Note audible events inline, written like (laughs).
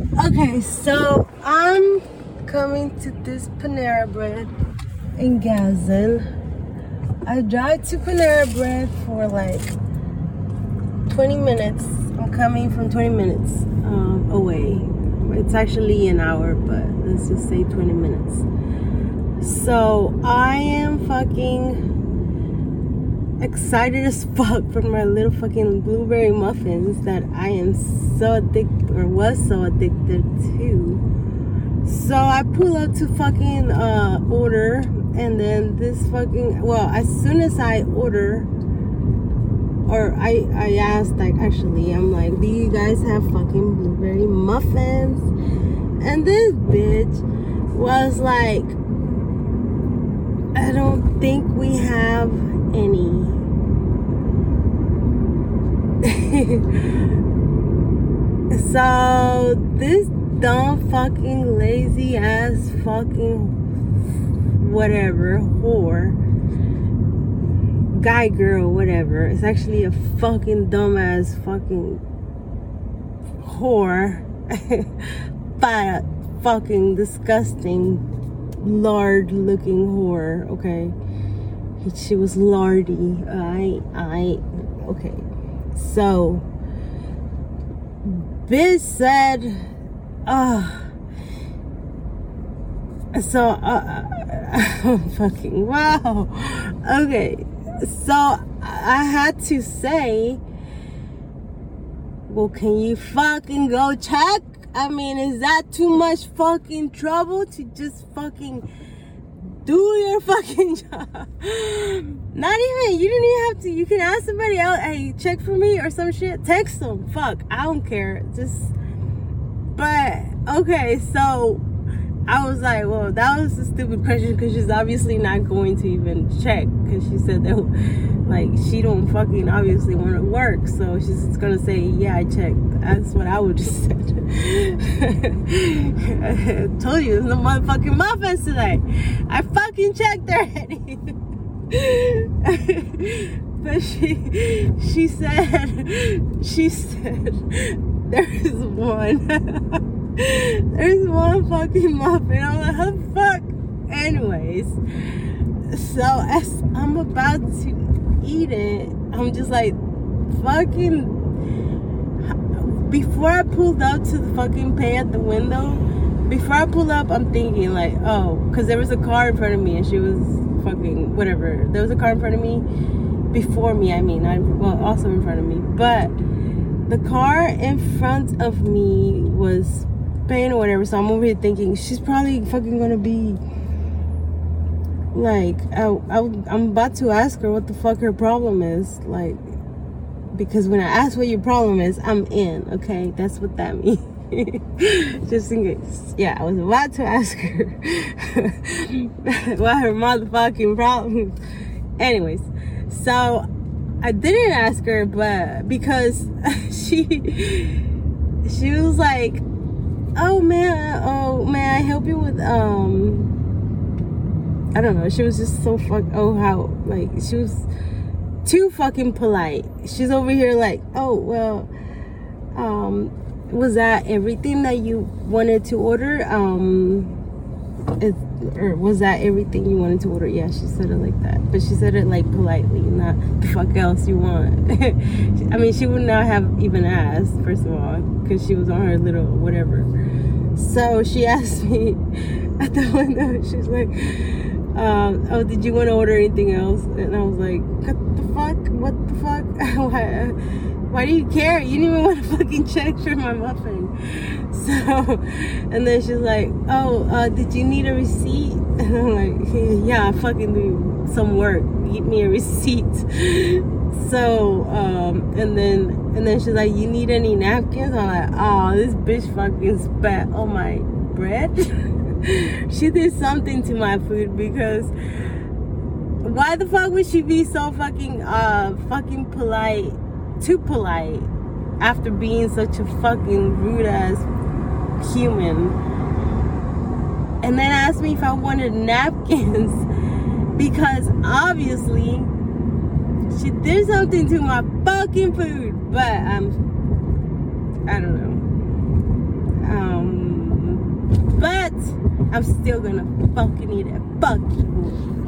Okay, so I'm coming to this Panera Bread in Gazan. I drive to Panera Bread for like 20 minutes. I'm coming from 20 minutes um, away. It's actually an hour, but let's just say 20 minutes. So I am fucking excited as fuck for my little fucking blueberry muffins that I am so addicted or was so addicted to. So I pull up to fucking uh, order and then this fucking well as soon as I order or I I asked like actually I'm like do you guys have fucking blueberry muffins and this bitch was like don't think we have any. (laughs) so this dumb fucking lazy ass fucking whatever whore guy girl whatever it's actually a fucking dumbass fucking whore (laughs) but fucking disgusting lard looking whore okay she was lardy. I, I, okay. So, Biz said, uh, so, uh, (laughs) fucking, wow. Okay. So, I had to say, well, can you fucking go check? I mean, is that too much fucking trouble to just fucking do your (laughs) fucking job. Not even, you didn't even have to, you can ask somebody else, hey, check for me or some shit. Text them. Fuck, I don't care. Just, but, okay, so I was like, well, that was a stupid question because she's obviously not going to even check because she said that, like, she don't fucking obviously want to work. So she's just to say, yeah, I checked. That's what I would (laughs) just said. I (laughs) told you, there's no motherfucking muffins today. I fucking checked already. (laughs) but she, she said, she said, there is one. (laughs) There's one fucking muffin. I'm like, how fuck? Anyways, so as I'm about to eat it, I'm just like, fucking. Before I pulled up to the fucking pay at the window, before I pull up, I'm thinking like, oh, because there was a car in front of me and she was fucking whatever. There was a car in front of me before me. I mean, I well also in front of me, but the car in front of me was paying or whatever. So I'm over here thinking she's probably fucking gonna be like, I, I, I'm about to ask her what the fuck her problem is. Like, because when I ask what your problem is, I'm in. Okay, that's what that (laughs) means. Just in case. Yeah, I was about to ask her (laughs) what her motherfucking problem. Anyways, so I didn't ask her, but because (laughs) she she was like, oh man, oh man, I help you with um I don't know. She was just so fuck oh how like she was too fucking polite. She's over here like, "Oh, well, um was that everything that you wanted to order? Um it, or was that everything you wanted to order? Yeah, she said it like that. But she said it like politely, not the fuck else you want. (laughs) I mean, she would not have even asked, first of all, because she was on her little whatever. So she (laughs) asked me at the window, she's like, um, oh, did you want to order anything else? And I was like, what the fuck? What the fuck? (laughs) why, why do you care? You didn't even want to (laughs) fucking check for my muffin. (laughs) So, and then she's like, oh, uh, did you need a receipt? And I'm like, yeah, I fucking do some work. Give me a receipt. So, um, and then, and then she's like, you need any napkins? I'm like, oh, this bitch fucking spat on my bread. (laughs) she did something to my food because why the fuck would she be so fucking, uh, fucking polite, too polite after being such a fucking rude ass human? And then asked me if I wanted napkins (laughs) because obviously she did something to my fucking food, but um, I don't know. Um, I'm still gonna fucking eat it. Fuck you.